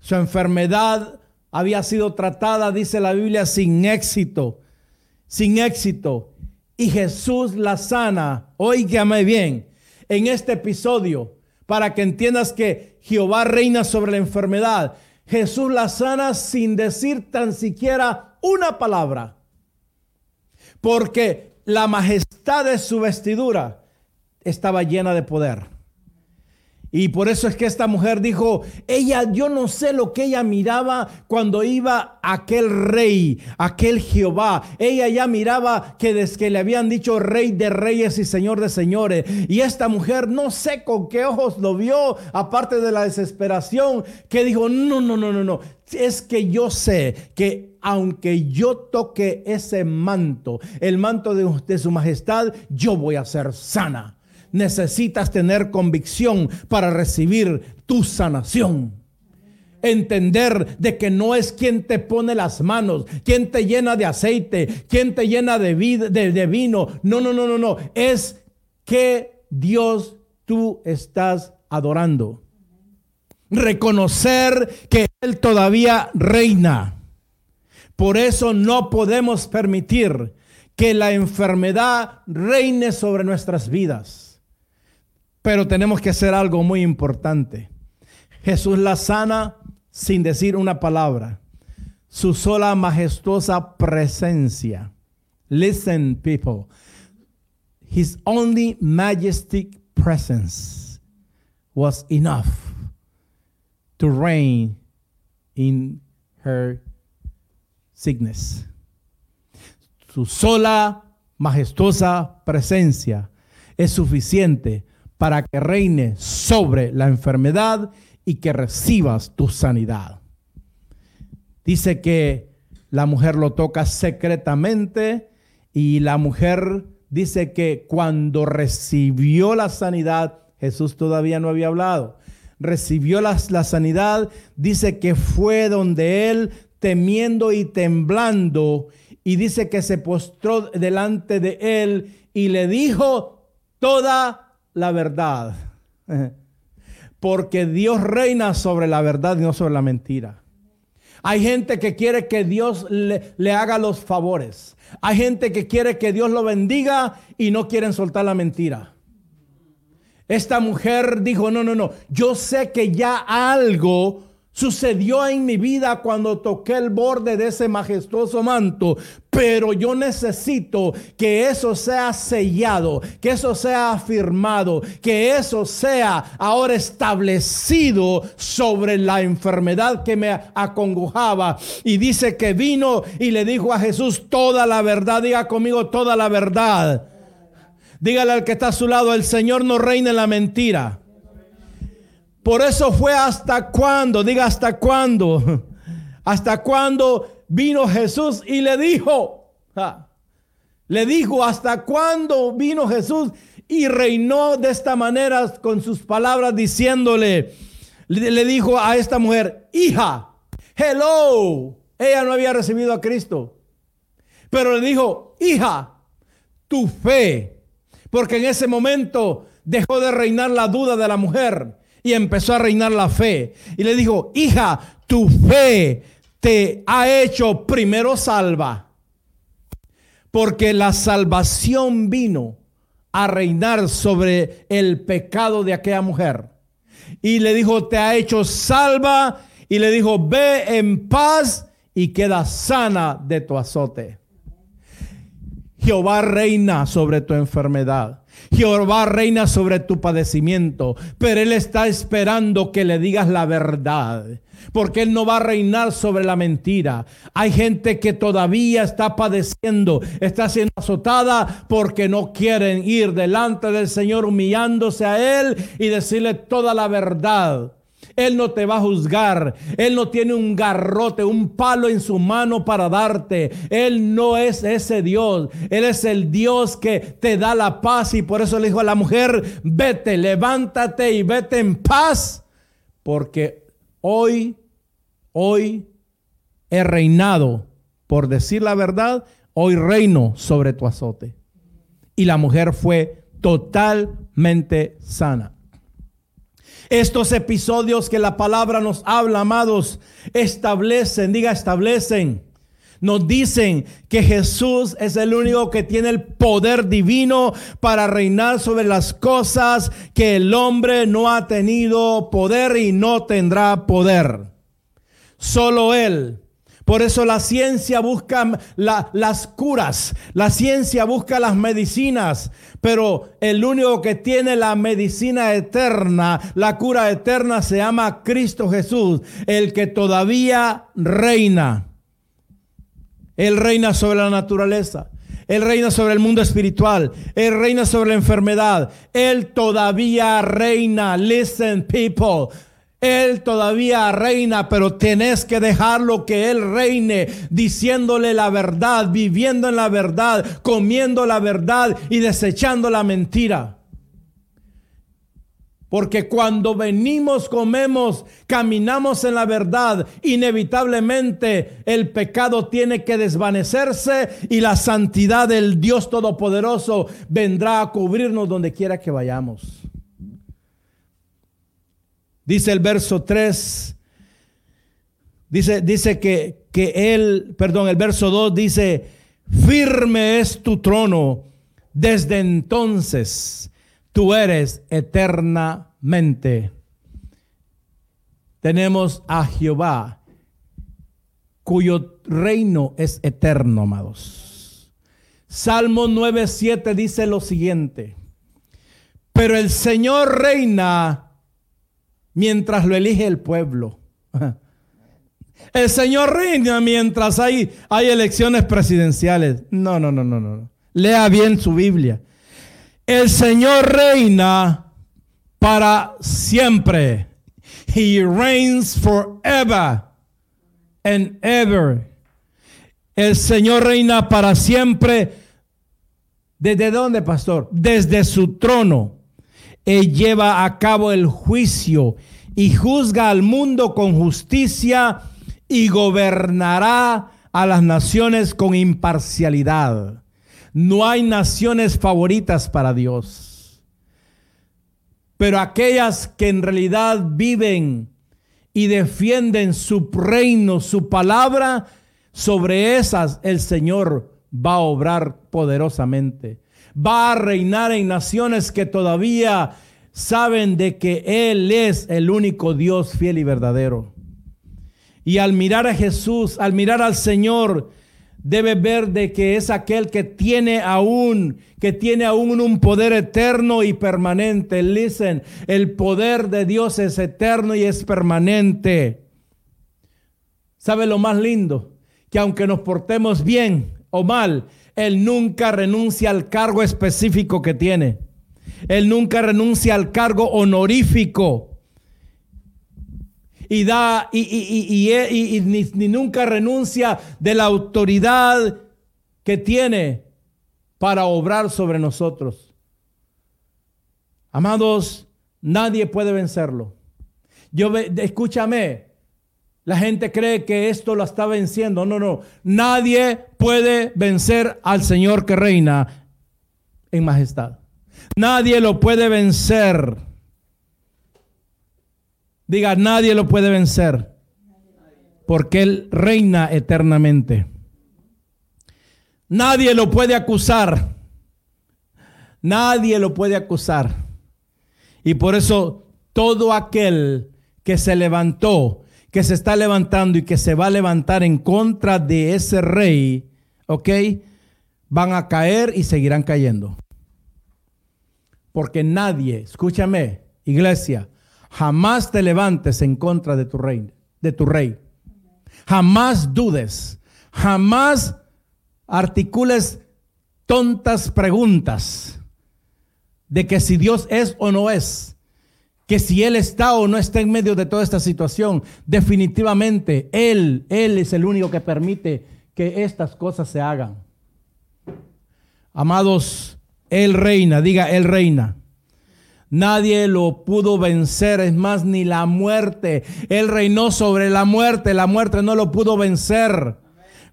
Su enfermedad había sido tratada, dice la Biblia, sin éxito. Sin éxito. Y Jesús la sana. Óigame bien. En este episodio, para que entiendas que Jehová reina sobre la enfermedad, Jesús la sana sin decir tan siquiera una palabra. Porque la majestad de su vestidura estaba llena de poder. Y por eso es que esta mujer dijo, ella, yo no sé lo que ella miraba cuando iba aquel rey, aquel Jehová. Ella ya miraba que desde que le habían dicho rey de reyes y señor de señores. Y esta mujer no sé con qué ojos lo vio, aparte de la desesperación, que dijo, no, no, no, no, no. Es que yo sé que aunque yo toque ese manto, el manto de, de su majestad, yo voy a ser sana necesitas tener convicción para recibir tu sanación. Entender de que no es quien te pone las manos, quien te llena de aceite, quien te llena de, de, vino. No, no, no, no, no. Es que Dios tú estás adorando. Reconocer que Él todavía reina. Por eso no podemos permitir que la enfermedad reine sobre nuestras vidas. Pero tenemos que hacer algo muy importante. Jesús la sana sin decir una palabra. Su sola majestuosa presencia. Listen, people. His only majestic presence was enough to reign in her sickness. Su sola majestuosa presencia es suficiente para que reine sobre la enfermedad y que recibas tu sanidad. Dice que la mujer lo toca secretamente y la mujer dice que cuando recibió la sanidad, Jesús todavía no había hablado, recibió la, la sanidad, dice que fue donde él temiendo y temblando y dice que se postró delante de él y le dijo toda la verdad. Porque Dios reina sobre la verdad y no sobre la mentira. Hay gente que quiere que Dios le, haga los favores. Hay gente que quiere que Dios lo bendiga y no quieren soltar la mentira. Esta mujer dijo, no, no, no, yo sé que ya algo Sucedió en mi vida cuando toqué el borde de ese majestuoso manto, pero yo necesito que eso sea sellado, que eso sea afirmado, que eso sea ahora establecido sobre la enfermedad que me acongojaba. Y dice que vino y le dijo a Jesús toda la verdad, diga conmigo toda la verdad. Dígale al que está a su lado, el Señor no reina en la mentira. Por eso fue hasta cuándo, diga hasta cuándo, <laughs> hasta cuándo vino Jesús y le dijo, le dijo hasta cuándo vino Jesús y reinó de esta manera con sus palabras diciéndole, le, dijo a esta mujer, hija, hello, ella no había recibido a Cristo. Pero le dijo, hija, tu fe. Porque en ese momento dejó de reinar la duda de la mujer y empezó a reinar la fe. Y le dijo, hija, tu fe te ha hecho primero salva. Porque la salvación vino a reinar sobre el pecado de aquella mujer. Y le dijo, te ha hecho salva. Y le dijo, ve en paz y queda sana de tu azote. Jehová reina sobre tu enfermedad. Jehová reina sobre tu padecimiento, pero Él está esperando que le digas la verdad, porque Él no va a reinar sobre la mentira. Hay gente que todavía está padeciendo, está siendo azotada porque no quieren ir delante del Señor humillándose a Él y decirle toda la verdad. Él no te va a juzgar. Él no tiene un garrote, un palo en su mano para darte. Él no es ese Dios. Él es el Dios que te da la paz. Y por eso le dijo a la mujer, vete, levántate y vete en paz. Porque hoy, hoy he reinado, por decir la verdad, hoy reino sobre tu azote. Y la mujer fue totalmente sana. Estos episodios que la palabra nos habla, amados, establecen, diga establecen, nos dicen que Jesús es el único que tiene el poder divino para reinar sobre las cosas que el hombre no ha tenido poder y no tendrá poder. Solo Él por eso la ciencia busca las curas, la ciencia busca las medicinas, pero el único que tiene la medicina eterna, la cura eterna, se llama Cristo Jesús, el que todavía reina. Él reina sobre la naturaleza. Él reina sobre el mundo espiritual. Él reina sobre la enfermedad. Él todavía reina. Listen, people. Él todavía reina, pero tenés que dejarlo que Él reine, diciéndole la verdad, viviendo en la verdad, comiendo la verdad y desechando la mentira. Porque cuando venimos, comemos, caminamos en la verdad, inevitablemente el pecado tiene que desvanecerse y la santidad del Dios Todopoderoso vendrá a cubrirnos donde quiera que vayamos. Dice el verso 3, dice, dice que, que él, perdón, el verso 2 dice, firme es tu trono, desde entonces tú eres eternamente. Tenemos a Jehová, cuyo reino es eterno, amados. Salmo 9.7 dice lo siguiente, pero el Señor reina mientras lo elige el pueblo. <laughs> El Señor reina mientras hay, hay elecciones presidenciales. No, no, no, no, no. Lea bien su Biblia. El Señor reina para siempre. He reigns forever and ever. El Señor reina para siempre. ¿Desde dónde, pastor? Desde su trono. Él lleva a cabo el juicio y juzga al mundo con justicia y gobernará a las naciones con imparcialidad. No hay naciones favoritas para Dios. Pero aquellas que en realidad viven y defienden su reino, su palabra, sobre esas el Señor va a obrar poderosamente va a reinar en naciones que todavía saben de que Él es el único Dios fiel y verdadero. Y al mirar a Jesús, al mirar al Señor, debe ver de que es aquel que tiene aún, que tiene aún un poder eterno y permanente. Listen, el poder de Dios es eterno y es permanente. ¿Sabe lo más lindo? Que aunque nos portemos bien o mal, él nunca renuncia al cargo específico que tiene. Él nunca renuncia al cargo honorífico. Y da, y, ni nunca renuncia de la autoridad que tiene para obrar sobre nosotros. Amados, nadie puede vencerlo. Yo escúchame, La gente cree que esto lo está venciendo. No, no. Nadie puede vencer al Señor que reina en majestad. Nadie lo puede vencer. Diga, nadie lo puede vencer. Porque Él reina eternamente. Nadie lo puede acusar. Nadie lo puede acusar. Y por eso todo aquel que se levantó que se está levantando y que se va a levantar en contra de ese rey, ¿ok? Van a caer y seguirán cayendo. Porque nadie, escúchame, iglesia, jamás te levantes en contra de tu rey, de tu rey. Jamás dudes, jamás articules tontas preguntas de que si Dios es o no es que si Él está o no está en medio de toda esta situación, definitivamente Él, Él es el único que permite que estas cosas se hagan. Amados, Él reina, diga Él reina. Nadie lo pudo vencer, es más, ni la muerte. Él reinó sobre la muerte, la muerte no lo pudo vencer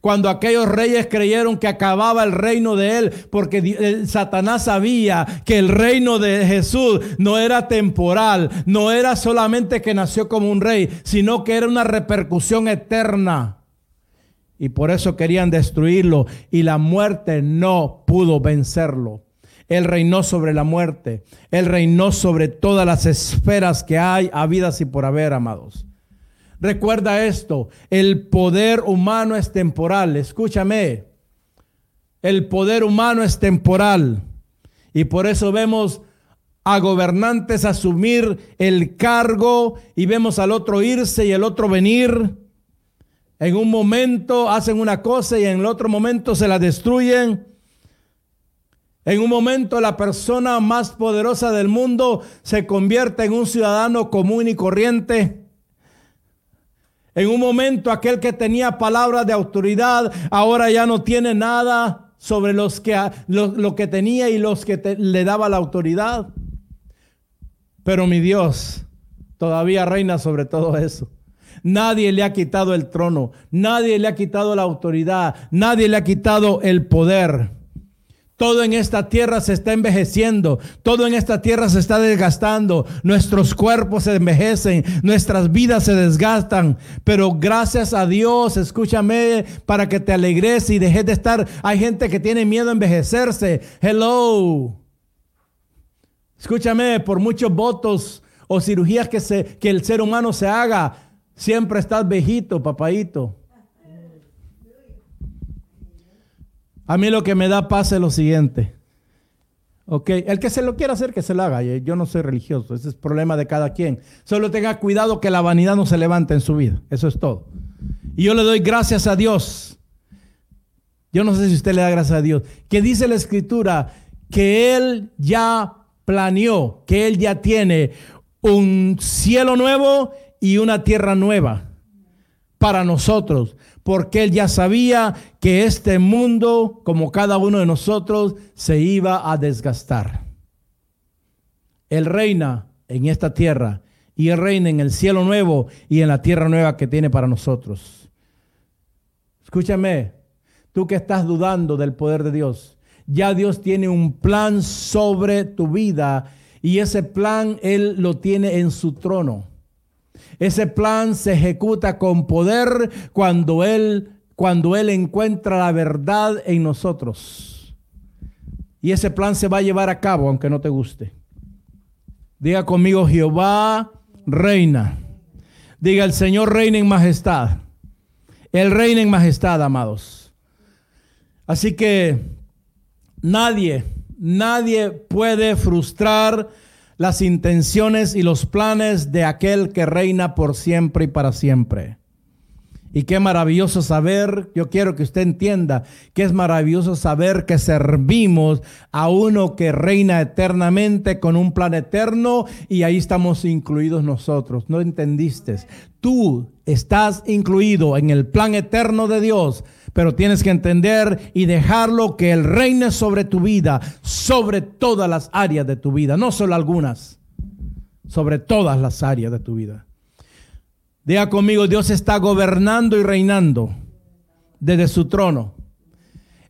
cuando aquellos reyes creyeron que acababa el reino de él, porque Satanás sabía que el reino de Jesús no era temporal, no era solamente que nació como un rey, sino que era una repercusión eterna. Y por eso querían destruirlo y la muerte no pudo vencerlo. Él reinó sobre la muerte. Él reinó sobre todas las esferas que hay, habidas y por haber, amados. Recuerda esto, el poder humano es temporal, escúchame, el poder humano es temporal. Y por eso vemos a gobernantes asumir el cargo y vemos al otro irse y el otro venir. En un momento hacen una cosa y en el otro momento se la destruyen. En un momento la persona más poderosa del mundo se convierte en un ciudadano común y corriente. En un momento aquel que tenía palabras de autoridad ahora ya no tiene nada sobre los que, lo, que tenía y los que le daba la autoridad. Pero mi Dios todavía reina sobre todo eso. Nadie le ha quitado el trono, nadie le ha quitado la autoridad, nadie le ha quitado el poder. Todo en esta tierra se está envejeciendo, todo en esta tierra se está desgastando, nuestros cuerpos se envejecen, nuestras vidas se desgastan, pero gracias a Dios, escúchame, para que te alegres y dejes de estar, hay gente que tiene miedo a envejecerse, hello, escúchame, por muchos votos o cirugías que, que el ser humano se haga, siempre estás viejito, papadito. A mí lo que me da paz es lo siguiente. Ok, el que se lo quiera hacer, que se lo haga. Yo no soy religioso, ese es problema de cada quien. Solo tenga cuidado que la vanidad no se levante en su vida. Eso es todo. Y yo le doy gracias a Dios. Yo no sé si usted le da gracias a Dios. Que dice la escritura que Él ya planeó, que Él ya tiene un cielo nuevo y una tierra nueva para nosotros porque él ya sabía que este mundo, como cada uno de nosotros, se iba a desgastar. Él reina en esta tierra y él reina en el cielo nuevo y en la tierra nueva que tiene para nosotros. Escúchame, tú que estás dudando del poder de Dios, ya Dios tiene un plan sobre tu vida y ese plan Él lo tiene en su trono. Ese plan se ejecuta con poder cuando Él, cuando Él encuentra la verdad en nosotros. Y ese plan se va a llevar a cabo aunque no te guste. Diga conmigo, Jehová reina. Diga, el Señor reina en majestad. Él reina en majestad, amados. Así que nadie, nadie puede frustrar las intenciones y los planes de aquel que reina por siempre y para siempre. Y qué maravilloso saber, yo quiero que usted entienda que es maravilloso saber que servimos a uno que reina eternamente con un plan eterno y ahí estamos incluidos nosotros. ¿No entendiste? Tú estás incluido en el plan eterno de Dios pero tienes que entender y dejarlo que Él reine sobre tu vida, sobre todas las áreas de tu vida, no solo algunas, sobre todas las áreas de tu vida. Diga conmigo, Dios está gobernando y reinando desde su trono.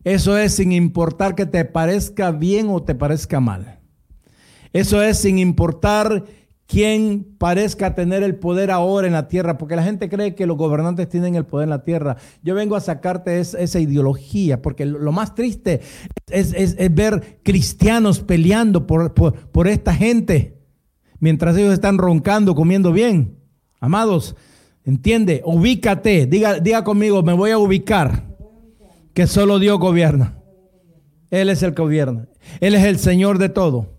Eso es sin importar que te parezca bien o te parezca mal. Eso es sin importar quién parezca tener el poder ahora en la tierra, porque la gente cree que los gobernantes tienen el poder en la tierra. Yo vengo a sacarte esa ideología, porque lo más triste es, ver cristianos peleando por, por esta gente, mientras ellos están roncando, comiendo bien. Amados, entiende, ubícate, diga, diga conmigo, me voy a ubicar, que solo Dios gobierna. Él es el que gobierna. Él es el Señor de todo.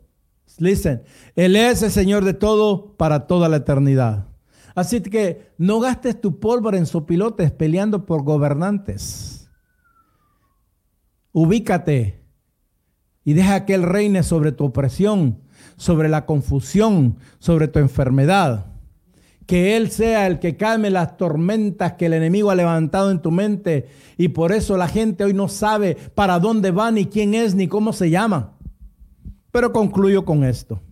Listen, Él es el Señor de todo para toda la eternidad. Así que no gastes tu pólvora en sopilotes peleando por gobernantes. Ubícate y deja que Él reine sobre tu opresión, sobre la confusión, sobre tu enfermedad. Que Él sea el que calme las tormentas que el enemigo ha levantado en tu mente. Y por eso la gente hoy no sabe para dónde va, ni quién es, ni cómo se llama. Pero concluyo con esto.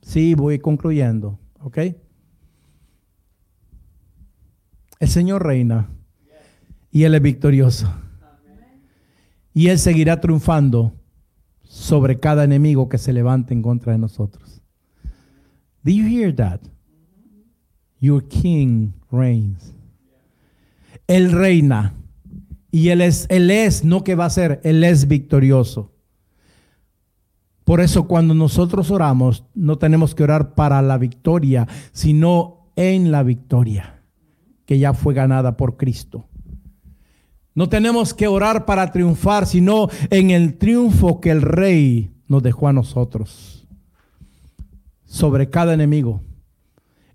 Sí, voy concluyendo. ¿Ok? El Señor reina y Él es victorioso. Y Él seguirá triunfando sobre cada enemigo que se levante en contra de nosotros. Do you hear that? Your King reigns. Él reina y Él es, Él es, no que va a ser, Él es victorioso. Por eso cuando nosotros oramos, no tenemos que orar para la victoria, sino en la victoria que ya fue ganada por Cristo. No tenemos que orar para triunfar, sino en el triunfo que el Rey nos dejó a nosotros sobre cada enemigo.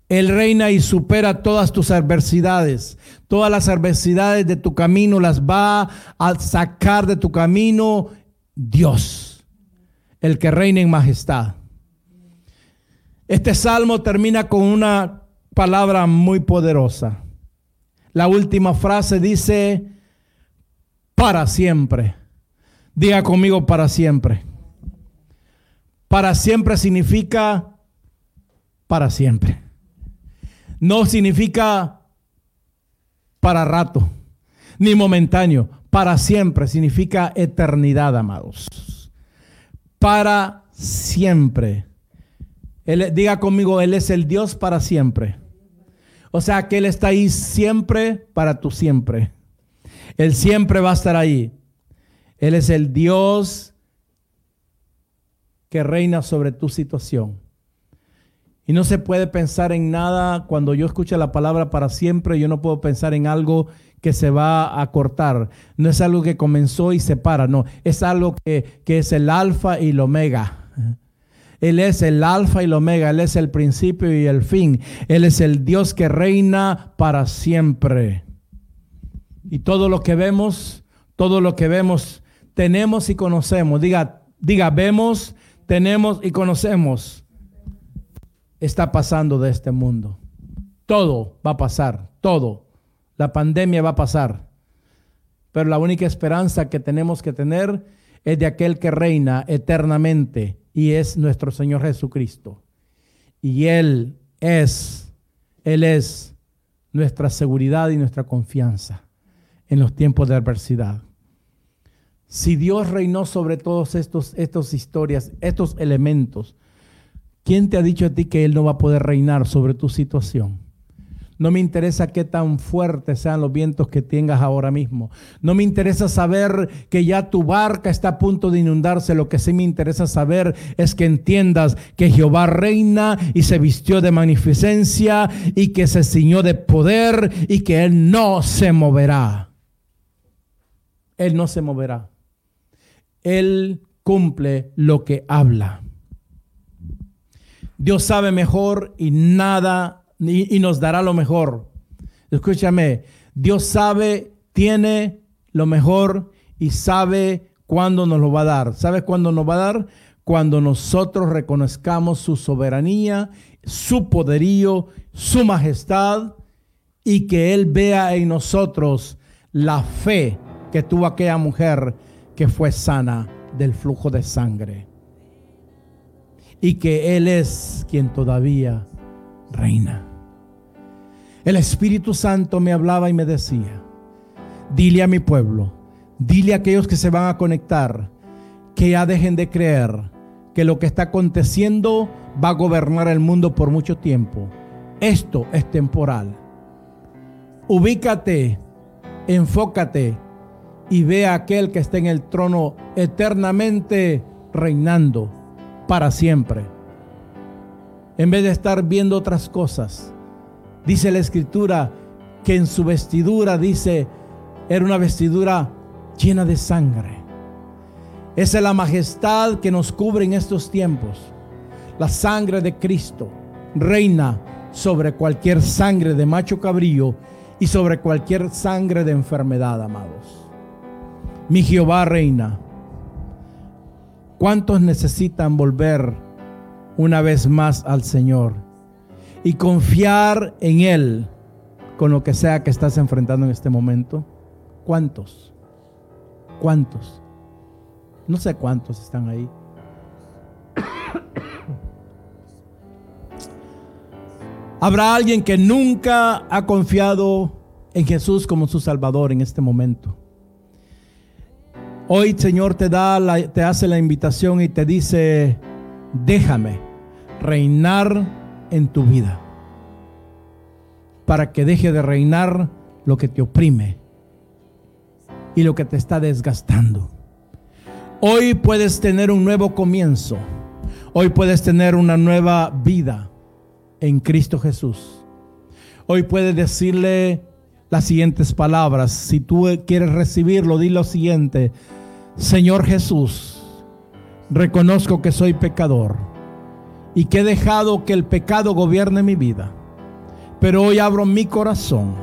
Él reina y supera todas tus adversidades. Todas las adversidades de tu camino las va a sacar de tu camino Dios el que reina en majestad. Este salmo termina con una palabra muy poderosa. La última frase dice, para siempre. Diga conmigo para siempre. Para siempre significa para siempre. No significa para rato, ni momentáneo. Para siempre significa eternidad, amados para siempre. Diga conmigo, Él es el Dios para siempre. O sea que Él está ahí siempre para tu siempre. Él siempre va a estar ahí. Él es el Dios que reina sobre tu situación. Y no se puede pensar en nada cuando yo escucho la palabra para siempre, yo no puedo pensar en algo que se va a cortar. No es algo que comenzó y se para, no. Es algo que, es el alfa y el omega. Él es el alfa y el omega, Él es el principio y el fin. Él es el Dios que reina para siempre. Y todo lo que vemos, todo lo que vemos, tenemos y conocemos. Diga, diga, vemos, tenemos y conocemos. Está pasando de este mundo. Todo va a pasar, todo. La pandemia va a pasar. Pero la única esperanza que tenemos que tener es de aquel que reina eternamente y es nuestro Señor Jesucristo. Y Él es, Él es nuestra seguridad y nuestra confianza en los tiempos de adversidad. Si Dios reinó sobre todos estos, estas historias, estos elementos, ¿quién te ha dicho a ti que Él no va a poder reinar sobre tu situación? No me interesa qué tan fuertes sean los vientos que tengas ahora mismo. No me interesa saber que ya tu barca está a punto de inundarse. Lo que sí me interesa saber es que entiendas que Jehová reina y se vistió de magnificencia y que se ciñó de poder y que Él no se moverá. Él no se moverá. Él cumple lo que habla. Dios sabe mejor y nada y, nos dará lo mejor. Escúchame, Dios sabe, tiene lo mejor y sabe cuándo nos lo va a dar. ¿Sabes cuándo nos va a dar? Cuando nosotros reconozcamos su soberanía, su poderío, su majestad y que Él vea en nosotros la fe que tuvo aquella mujer que fue sana del flujo de sangre. Y que Él es quien todavía reina. el Espíritu Santo me hablaba y me decía, dile a mi pueblo, dile a aquellos que se van a conectar, que ya dejen de creer que lo que está aconteciendo va a gobernar el mundo por mucho tiempo. Esto es temporal. Ubícate, enfócate y ve a aquel que está en el trono eternamente reinando para siempre. En vez de estar viendo otras cosas, dice la escritura que en su vestidura, dice, era una vestidura llena de sangre. Esa es la majestad que nos cubre en estos tiempos. La sangre de Cristo reina sobre cualquier sangre de macho cabrillo y sobre cualquier sangre de enfermedad, amados. Mi Jehová reina. ¿Cuántos necesitan volver una vez más al Señor y confiar en Él con lo que sea que estás enfrentando en este momento? ¿Cuántos? ¿Cuántos? No sé cuántos están ahí. <coughs> Habrá alguien que nunca ha confiado en Jesús como su Salvador en este momento. Hoy, Señor, te, da te hace la invitación y te dice, déjame reinar en tu vida para que deje de reinar lo que te oprime y lo que te está desgastando. Hoy puedes tener un nuevo comienzo. Hoy puedes tener una nueva vida en Cristo Jesús. Hoy puedes decirle las siguientes palabras. Si tú quieres recibirlo, di lo siguiente. Señor Jesús, reconozco que soy pecador y que he dejado que el pecado gobierne mi vida. Pero hoy abro mi corazón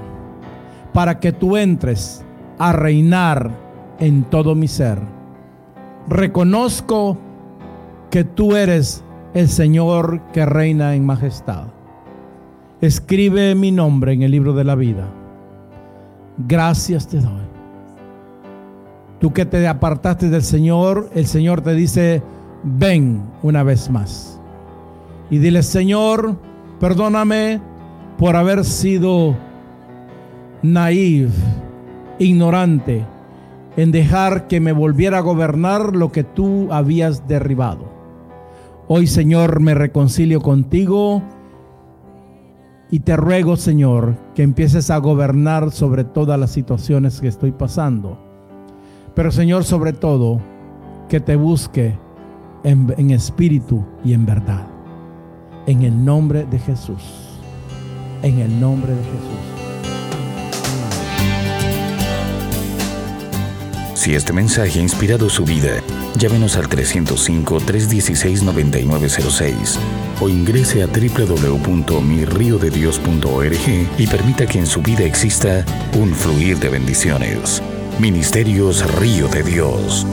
para que tú entres a reinar en todo mi ser. Reconozco que tú eres el Señor que reina en majestad. Escribe mi nombre en el libro de la vida. Gracias te doy Tú que te apartaste del Señor, el Señor te dice, ven una vez más. Y dile, Señor, perdóname por haber sido naive, ignorante, en dejar que me volviera a gobernar lo que tú habías derribado. Hoy, Señor, me reconcilio contigo y te ruego, Señor, que empieces a gobernar sobre todas las situaciones que estoy pasando pero Señor, sobre todo, que te busque en, espíritu y en verdad. En el nombre de Jesús. En el nombre de Jesús. Si este mensaje ha inspirado su vida, llámenos al 305-316-9906 o ingrese a www.mirriodedios.org y permita que en su vida exista un fluir de bendiciones. Ministerios Río de Dios.